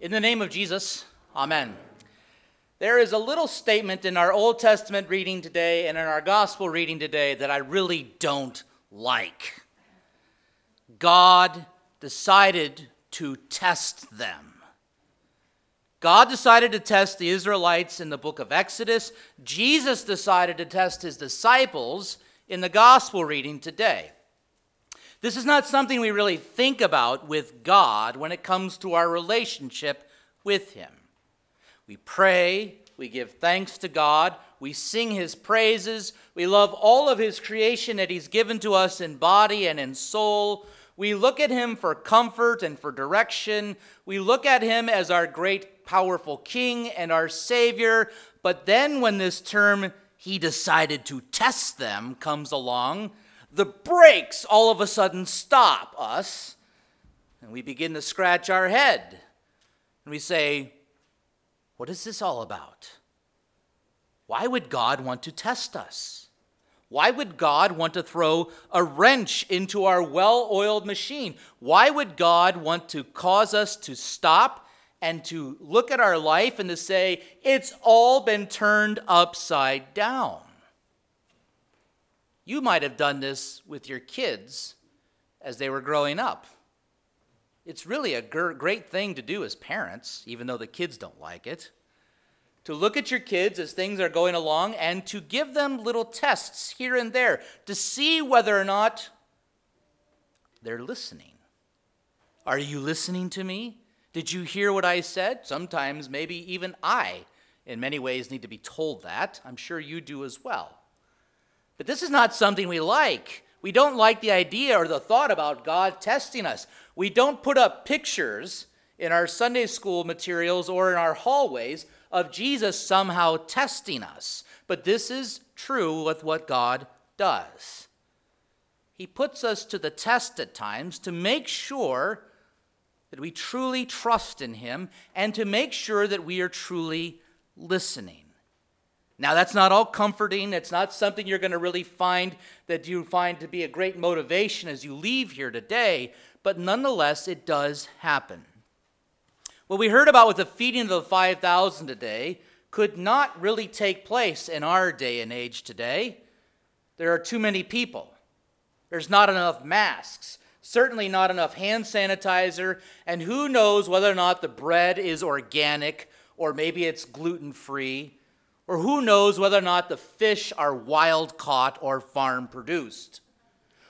In the name of Jesus, Amen. There is a little statement in our Old Testament reading today and in our gospel reading today that I really don't like. God decided to test them. God decided to test the Israelites in the book of Exodus. Jesus decided to test his disciples in the gospel reading today. This is not something we really think about with God when it comes to our relationship with Him. We pray, we give thanks to God, we sing His praises, we love all of His creation that He's given to us in body and in soul. We look at Him for comfort and for direction. We look at Him as our great, powerful King and our Savior. But then, when this term, He decided to test them, comes along, the brakes all of a sudden stop us, and we begin to scratch our head. And we say, What is this all about? Why would God want to test us? Why would God want to throw a wrench into our well oiled machine? Why would God want to cause us to stop and to look at our life and to say, It's all been turned upside down? You might have done this with your kids as they were growing up. It's really a great thing to do as parents, even though the kids don't like it. To look at your kids as things are going along and to give them little tests here and there to see whether or not they're listening. Are you listening to me? Did you hear what I said? Sometimes, maybe even I, in many ways, need to be told that. I'm sure you do as well. But this is not something we like. We don't like the idea or the thought about God testing us. We don't put up pictures in our Sunday school materials or in our hallways of Jesus somehow testing us. But this is true with what God does. He puts us to the test at times to make sure that we truly trust in Him and to make sure that we are truly listening. Now, that's not all comforting. It's not something you're going to really find that you find to be a great motivation as you leave here today, but nonetheless, it does happen. What we heard about with the feeding of the 5,000 today could not really take place in our day and age today. There are too many people, there's not enough masks. Certainly not enough hand sanitizer, and who knows whether or not the bread is organic or maybe it's gluten free or who knows whether or not the fish are wild caught or farm produced.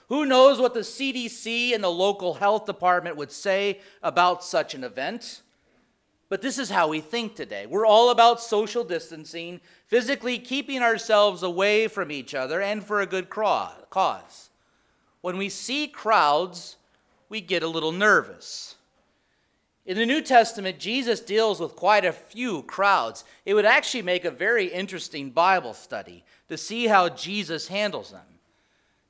Who knows what the CDC and the local health department would say about such an event? But this is how we think today. We're all about social distancing, physically keeping ourselves away from each other, and for a good cause. When we see crowds, we get a little nervous. In the New Testament, Jesus deals with quite a few crowds. It would actually make a very interesting Bible study to see how Jesus handles them.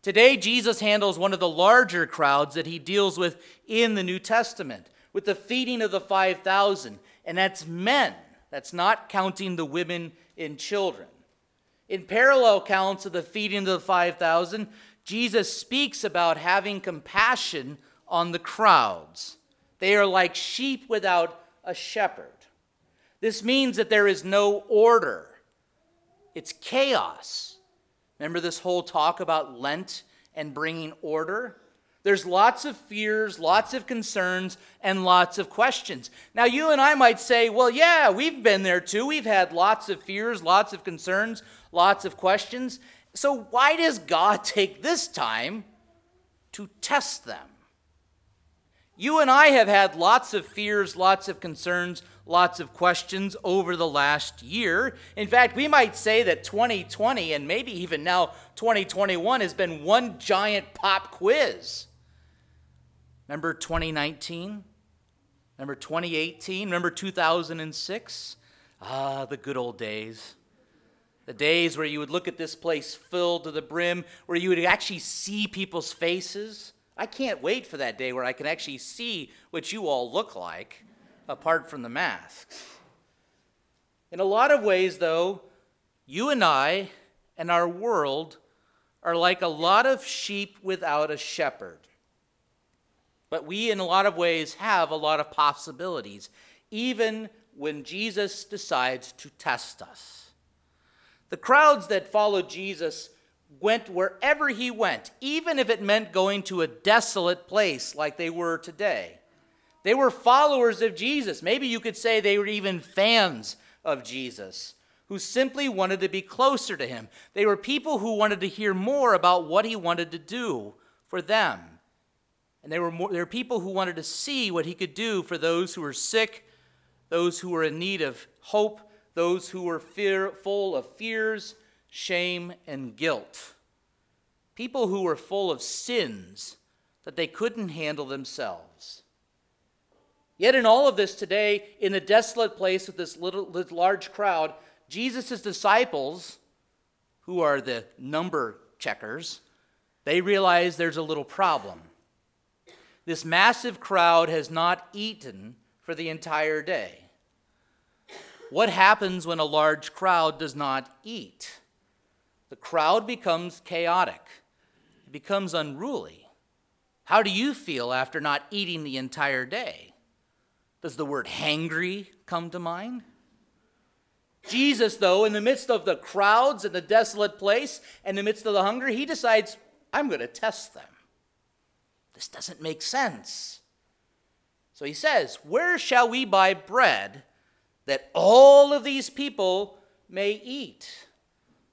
Today, Jesus handles one of the larger crowds that he deals with in the New Testament, with the feeding of the 5,000, and that's men. That's not counting the women and children. In parallel accounts of the feeding of the 5,000, Jesus speaks about having compassion on the crowds. They are like sheep without a shepherd. This means that there is no order, it's chaos. Remember this whole talk about Lent and bringing order? There's lots of fears, lots of concerns, and lots of questions. Now, you and I might say, well, yeah, we've been there too. We've had lots of fears, lots of concerns, lots of questions. So, why does God take this time to test them? You and I have had lots of fears, lots of concerns, lots of questions over the last year. In fact, we might say that 2020 and maybe even now 2021 has been one giant pop quiz. Remember 2019? Remember 2018? Remember 2006? Ah, the good old days. The days where you would look at this place filled to the brim, where you would actually see people's faces I can't wait for that day where I can actually see what you all look like apart from the masks. In a lot of ways, though, you and I and our world are like a lot of sheep without a shepherd. But we, in a lot of ways, have a lot of possibilities even when Jesus decides to test us. The crowds that followed Jesus went wherever he went, even if it meant going to a desolate place like they were today. They were followers of Jesus. Maybe you could say they were even fans of Jesus who simply wanted to be closer to him. They were people who wanted to hear more about what he wanted to do for them. And they were, more, they were people who wanted to see what he could do for those who were sick, those who were in need of hope, those who were fear, full of fears, shame, and guilt. People who were full of sins that they couldn't handle themselves. Yet, in all of this today, in the desolate place with this little, this large crowd, Jesus' disciples, who are the number checkers, they realize there's a little problem. This massive crowd has not eaten for the entire day. What happens when a large crowd does not eat? The crowd becomes chaotic, it becomes unruly. How do you feel after not eating the entire day? Does the word hangry come to mind? Jesus, though, in the midst of the crowds and the desolate place, and in the midst of the hunger, he decides, I'm going to test them. This doesn't make sense. So he says, Where shall we buy bread that all of these people may eat?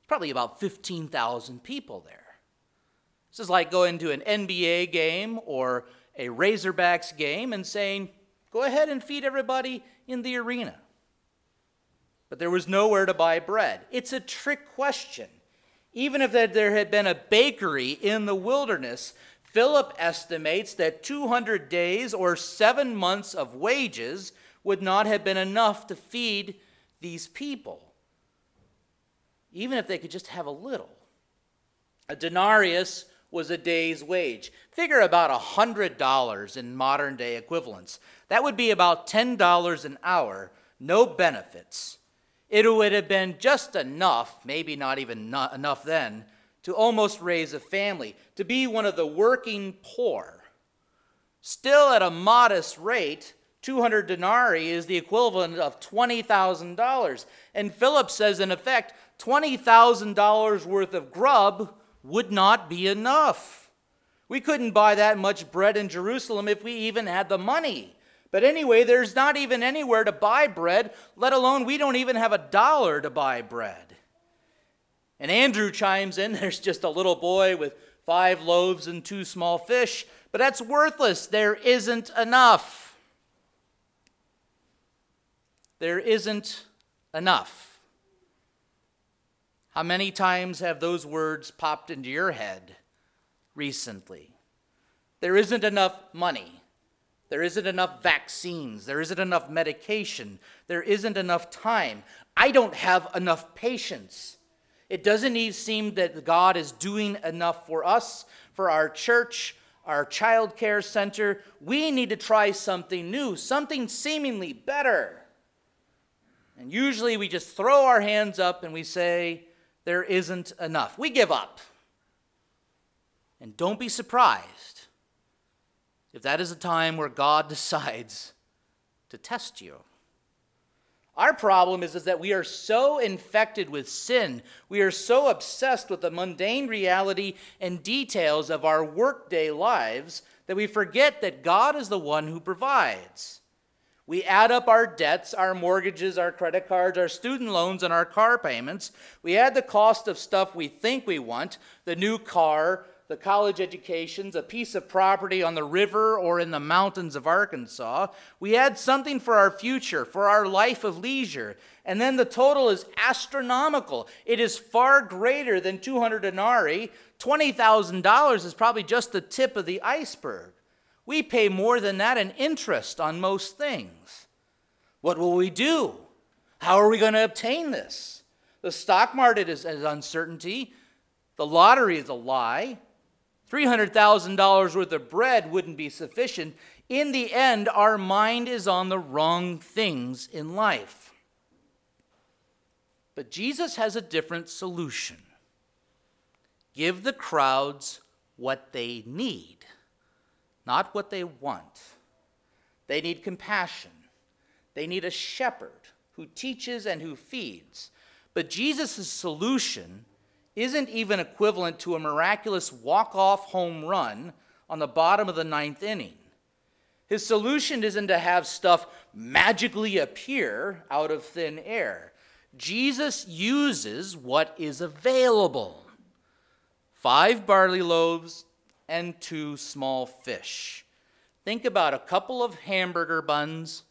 Probably about 15,000 people there. This is like going to an NBA game or a Razorbacks game and saying, Go ahead and feed everybody in the arena. But there was nowhere to buy bread. It's a trick question. Even if there had been a bakery in the wilderness, Philip estimates that 200 days or seven months of wages would not have been enough to feed these people, even if they could just have a little. A denarius was a day's wage. Figure about $100 in modern day equivalents. That would be about $10 an hour, no benefits. It would have been just enough, maybe not even not enough then, to almost raise a family, to be one of the working poor. Still at a modest rate, 200 denarii is the equivalent of $20,000. And Philip says, in effect, $20,000 worth of grub would not be enough. We couldn't buy that much bread in Jerusalem if we even had the money. But anyway, there's not even anywhere to buy bread, let alone we don't even have a dollar to buy bread. And Andrew chimes in there's just a little boy with five loaves and two small fish, but that's worthless. There isn't enough. There isn't enough. How many times have those words popped into your head recently? There isn't enough money. There isn't enough vaccines. There isn't enough medication. There isn't enough time. I don't have enough patience. It doesn't even seem that God is doing enough for us, for our church, our child care center. We need to try something new, something seemingly better. And usually we just throw our hands up and we say, There isn't enough. We give up. And don't be surprised if that is a time where God decides to test you. Our problem is, is that we are so infected with sin, we are so obsessed with the mundane reality and details of our workday lives that we forget that God is the one who provides. We add up our debts, our mortgages, our credit cards, our student loans, and our car payments. We add the cost of stuff we think we want the new car, the college educations, a piece of property on the river or in the mountains of Arkansas. We add something for our future, for our life of leisure. And then the total is astronomical. It is far greater than 200 denarii. $20,000 is probably just the tip of the iceberg. We pay more than that in interest on most things. What will we do? How are we going to obtain this? The stock market is, is uncertainty. The lottery is a lie. $300,000 worth of bread wouldn't be sufficient. In the end, our mind is on the wrong things in life. But Jesus has a different solution give the crowds what they need, not what they want. They need compassion, They need a shepherd who teaches and who feeds. But Jesus' solution isn't even equivalent to a miraculous walk off home run on the bottom of the ninth inning. His solution isn't to have stuff magically appear out of thin air. Jesus uses what is available five barley loaves and two small fish. Think about a couple of hamburger buns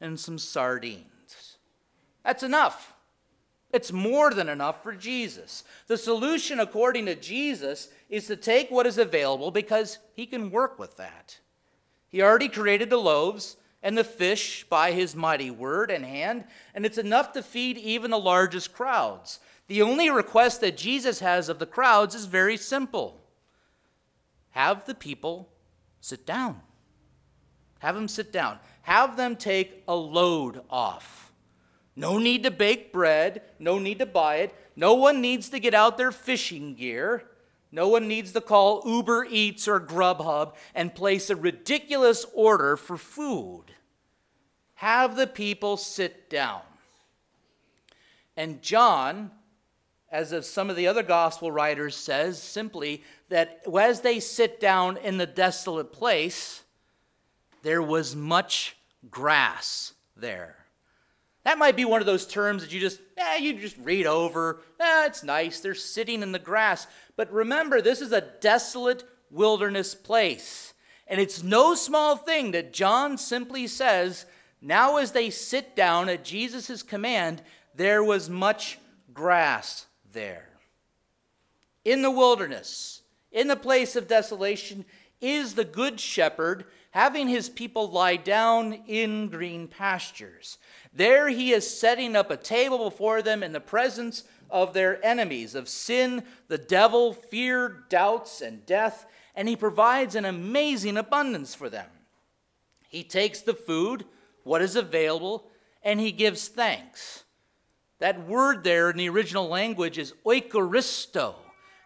and some sardines. That's enough. It's more than enough for Jesus. The solution, according to Jesus, is to take what is available because he can work with that. He already created the loaves and the fish by his mighty word and hand, and it's enough to feed even the largest crowds. The only request that Jesus has of the crowds is very simple have the people sit down. Have them sit down. Have them take a load off. No need to bake bread, no need to buy it. No one needs to get out their fishing gear. No one needs to call Uber Eats or Grubhub and place a ridiculous order for food. Have the people sit down. And John, as of some of the other gospel writers, says simply that as they sit down in the desolate place, there was much grass there. That might be one of those terms that you just, eh, you just read over. Eh, it's nice. They're sitting in the grass. But remember, this is a desolate wilderness place. And it's no small thing that John simply says, now as they sit down at Jesus' command, there was much grass there. In the wilderness, in the place of desolation, is the good shepherd having his people lie down in green pastures. There he is setting up a table before them in the presence of their enemies, of sin, the devil, fear, doubts, and death, and he provides an amazing abundance for them. He takes the food, what is available, and he gives thanks. That word there in the original language is oikaristo.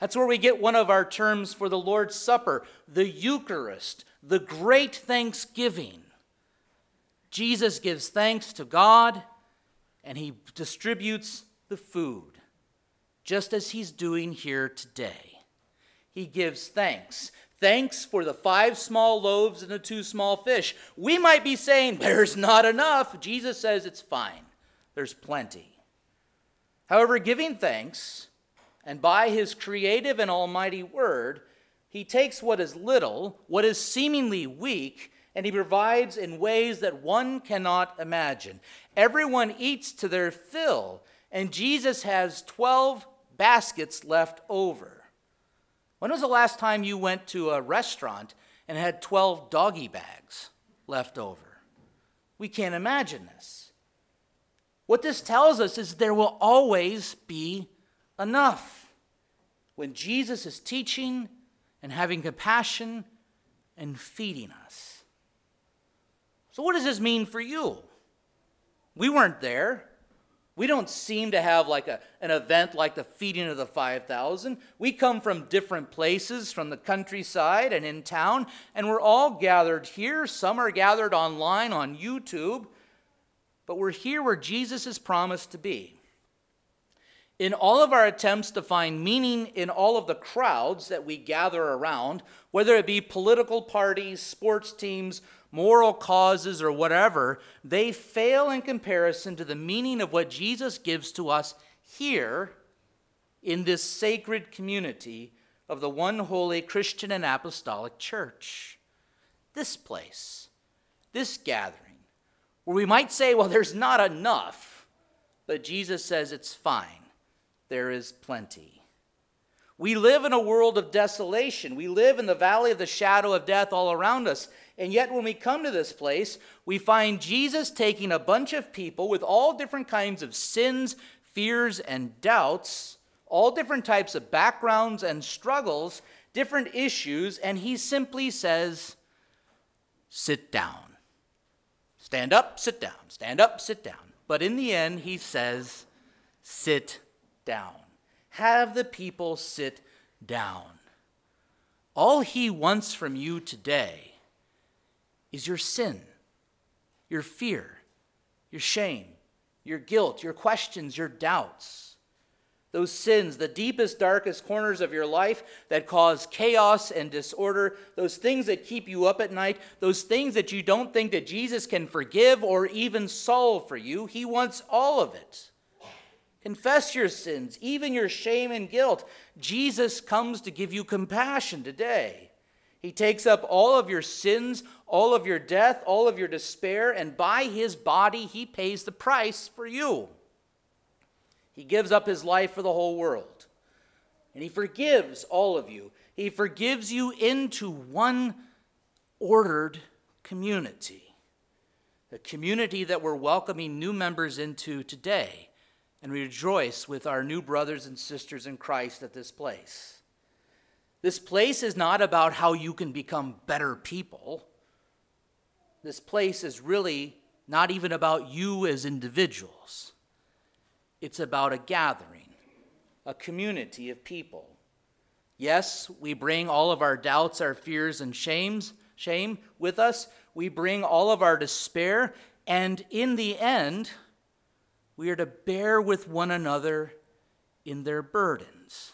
That's where we get one of our terms for the Lord's Supper, the Eucharist, the great thanksgiving. Jesus gives thanks to God and he distributes the food, just as he's doing here today. He gives thanks. Thanks for the five small loaves and the two small fish. We might be saying, There's not enough. Jesus says it's fine, there's plenty. However, giving thanks, and by his creative and almighty word, he takes what is little, what is seemingly weak, and he provides in ways that one cannot imagine. Everyone eats to their fill, and Jesus has 12 baskets left over. When was the last time you went to a restaurant and had 12 doggy bags left over? We can't imagine this. What this tells us is there will always be enough. When Jesus is teaching, and having compassion and feeding us. So, what does this mean for you? We weren't there. We don't seem to have like a, an event like the feeding of the 5,000. We come from different places, from the countryside and in town, and we're all gathered here. Some are gathered online on YouTube, but we're here where Jesus is promised to be. In all of our attempts to find meaning in all of the crowds that we gather around, whether it be political parties, sports teams, moral causes, or whatever, they fail in comparison to the meaning of what Jesus gives to us here in this sacred community of the one holy Christian and apostolic church. This place, this gathering, where we might say, well, there's not enough, but Jesus says it's fine there is plenty. We live in a world of desolation. We live in the valley of the shadow of death all around us. And yet, when we come to this place, we find Jesus taking a bunch of people with all different kinds of sins, fears, and doubts, all different types of backgrounds and struggles, different issues, and he simply says, Sit down. Stand up, sit down. Stand up, sit down. But in the end, he says, Sit down. Have the people sit down. All he wants from you today is your sin, your fear, your shame, your guilt, your questions, your doubts. Those sins, the deepest, darkest corners of your life that cause chaos and disorder, those things that keep you up at night, those things that you don't think that Jesus can forgive or even solve for you, He wants all of it. Confess your sins, even your shame and guilt. Jesus comes to give you compassion today. He takes up all of your sins, all of your death, all of your despair, and by his body, he pays the price for you. He gives up his life for the whole world. And he forgives all of you. He forgives you into one ordered community, a community that we're welcoming new members into today. And we rejoice with our new brothers and sisters in Christ at this place. This place is not about how you can become better people. This place is really not even about you as individuals. It's about a gathering, a community of people. Yes, we bring all of our doubts, our fears, and shames, shame with us. We bring all of our despair, and in the end, we are to bear with one another in their burdens.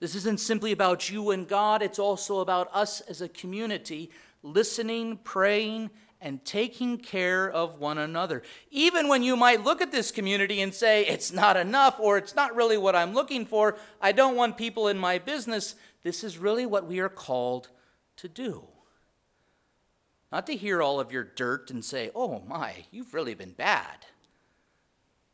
This isn't simply about you and God, it's also about us as a community listening, praying, and taking care of one another. Even when you might look at this community and say, it's not enough or it's not really what I'm looking for, I don't want people in my business, this is really what we are called to do. Not to hear all of your dirt and say, oh my, you've really been bad,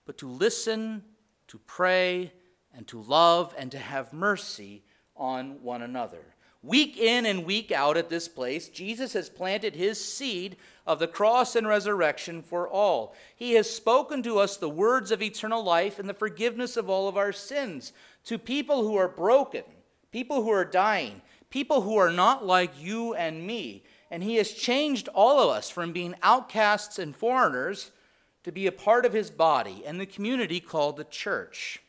but to listen, to pray, and to love and to have mercy on one another. Week in and week out at this place, Jesus has planted his seed of the cross and resurrection for all. He has spoken to us the words of eternal life and the forgiveness of all of our sins to people who are broken, people who are dying, people who are not like you and me. And he has changed all of us from being outcasts and foreigners to be a part of his body and the community called the church.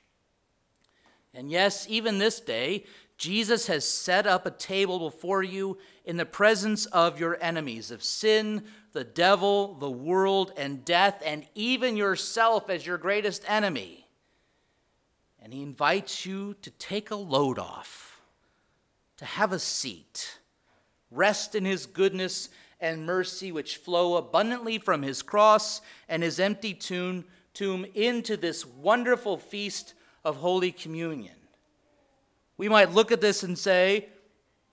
And yes, even this day, Jesus has set up a table before you in the presence of your enemies, of sin, the devil, the world, and death, and even yourself as your greatest enemy. And he invites you to take a load off, to have a seat, rest in his goodness and mercy, which flow abundantly from his cross and his empty tomb, tomb into this wonderful feast of Holy Communion. We might look at this and say,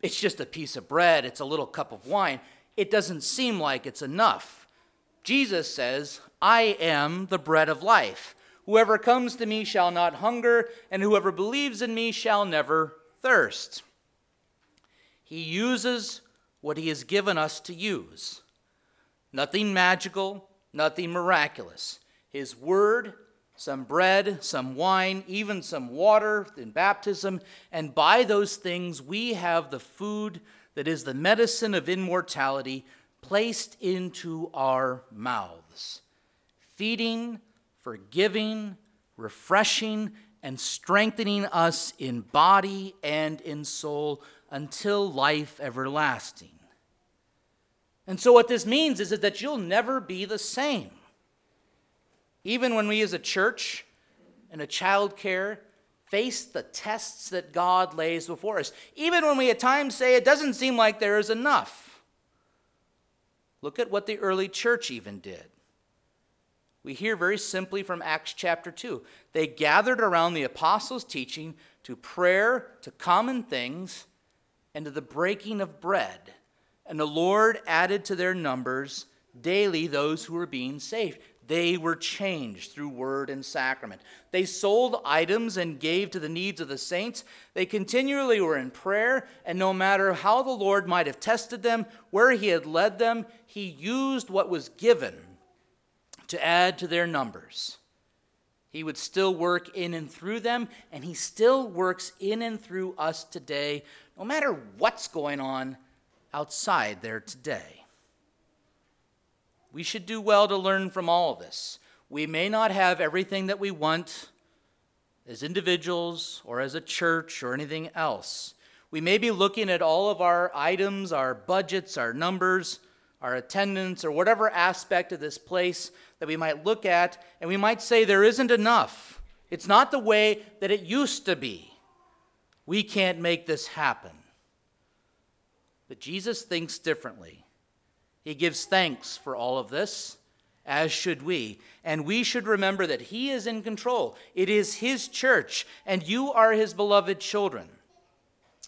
it's just a piece of bread, it's a little cup of wine. It doesn't seem like it's enough. Jesus says, I am the bread of life. Whoever comes to me shall not hunger, and whoever believes in me shall never thirst. He uses what he has given us to use. Nothing magical, nothing miraculous. His word some bread, some wine, even some water in baptism. And by those things, we have the food that is the medicine of immortality placed into our mouths, feeding, forgiving, refreshing, and strengthening us in body and in soul until life everlasting. And so, what this means is that you'll never be the same. Even when we as a church and a child care face the tests that God lays before us, even when we at times say it doesn't seem like there is enough. Look at what the early church even did. We hear very simply from Acts chapter 2. They gathered around the apostles' teaching to prayer, to common things, and to the breaking of bread. And the Lord added to their numbers daily those who were being saved. They were changed through word and sacrament. They sold items and gave to the needs of the saints. They continually were in prayer, and no matter how the Lord might have tested them, where He had led them, He used what was given to add to their numbers. He would still work in and through them, and He still works in and through us today, no matter what's going on outside there today. We should do well to learn from all of this. We may not have everything that we want as individuals or as a church or anything else. We may be looking at all of our items, our budgets, our numbers, our attendance, or whatever aspect of this place that we might look at, and we might say there isn't enough. It's not the way that it used to be. We can't make this happen. But Jesus thinks differently. He gives thanks for all of this, as should we. And we should remember that He is in control. It is His church, and you are His beloved children.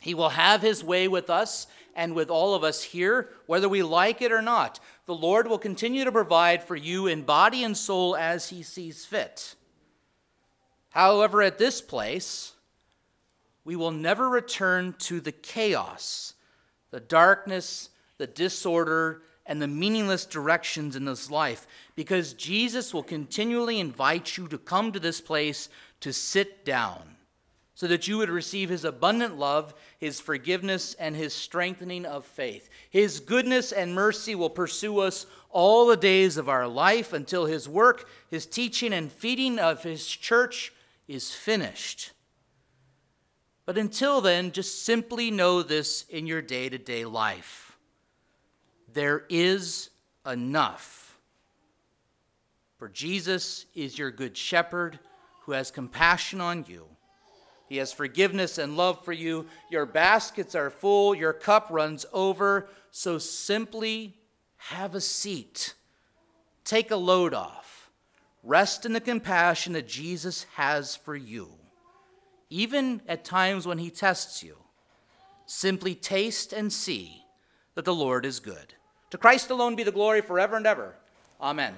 He will have His way with us and with all of us here, whether we like it or not. The Lord will continue to provide for you in body and soul as He sees fit. However, at this place, we will never return to the chaos, the darkness, the disorder, and the meaningless directions in this life because Jesus will continually invite you to come to this place to sit down so that you would receive his abundant love, his forgiveness, and his strengthening of faith. His goodness and mercy will pursue us all the days of our life until his work, his teaching, and feeding of his church is finished. But until then, just simply know this in your day to day life there is enough. For Jesus is your good shepherd who has compassion on you he has forgiveness and love for you. Your baskets are full, your cup runs over. So simply have a seat. Take a load off. Rest in the compassion that Jesus has for you. Even at times when he tests you, simply taste and see that the Lord is good. To Christ alone be the glory forever and ever. Amen.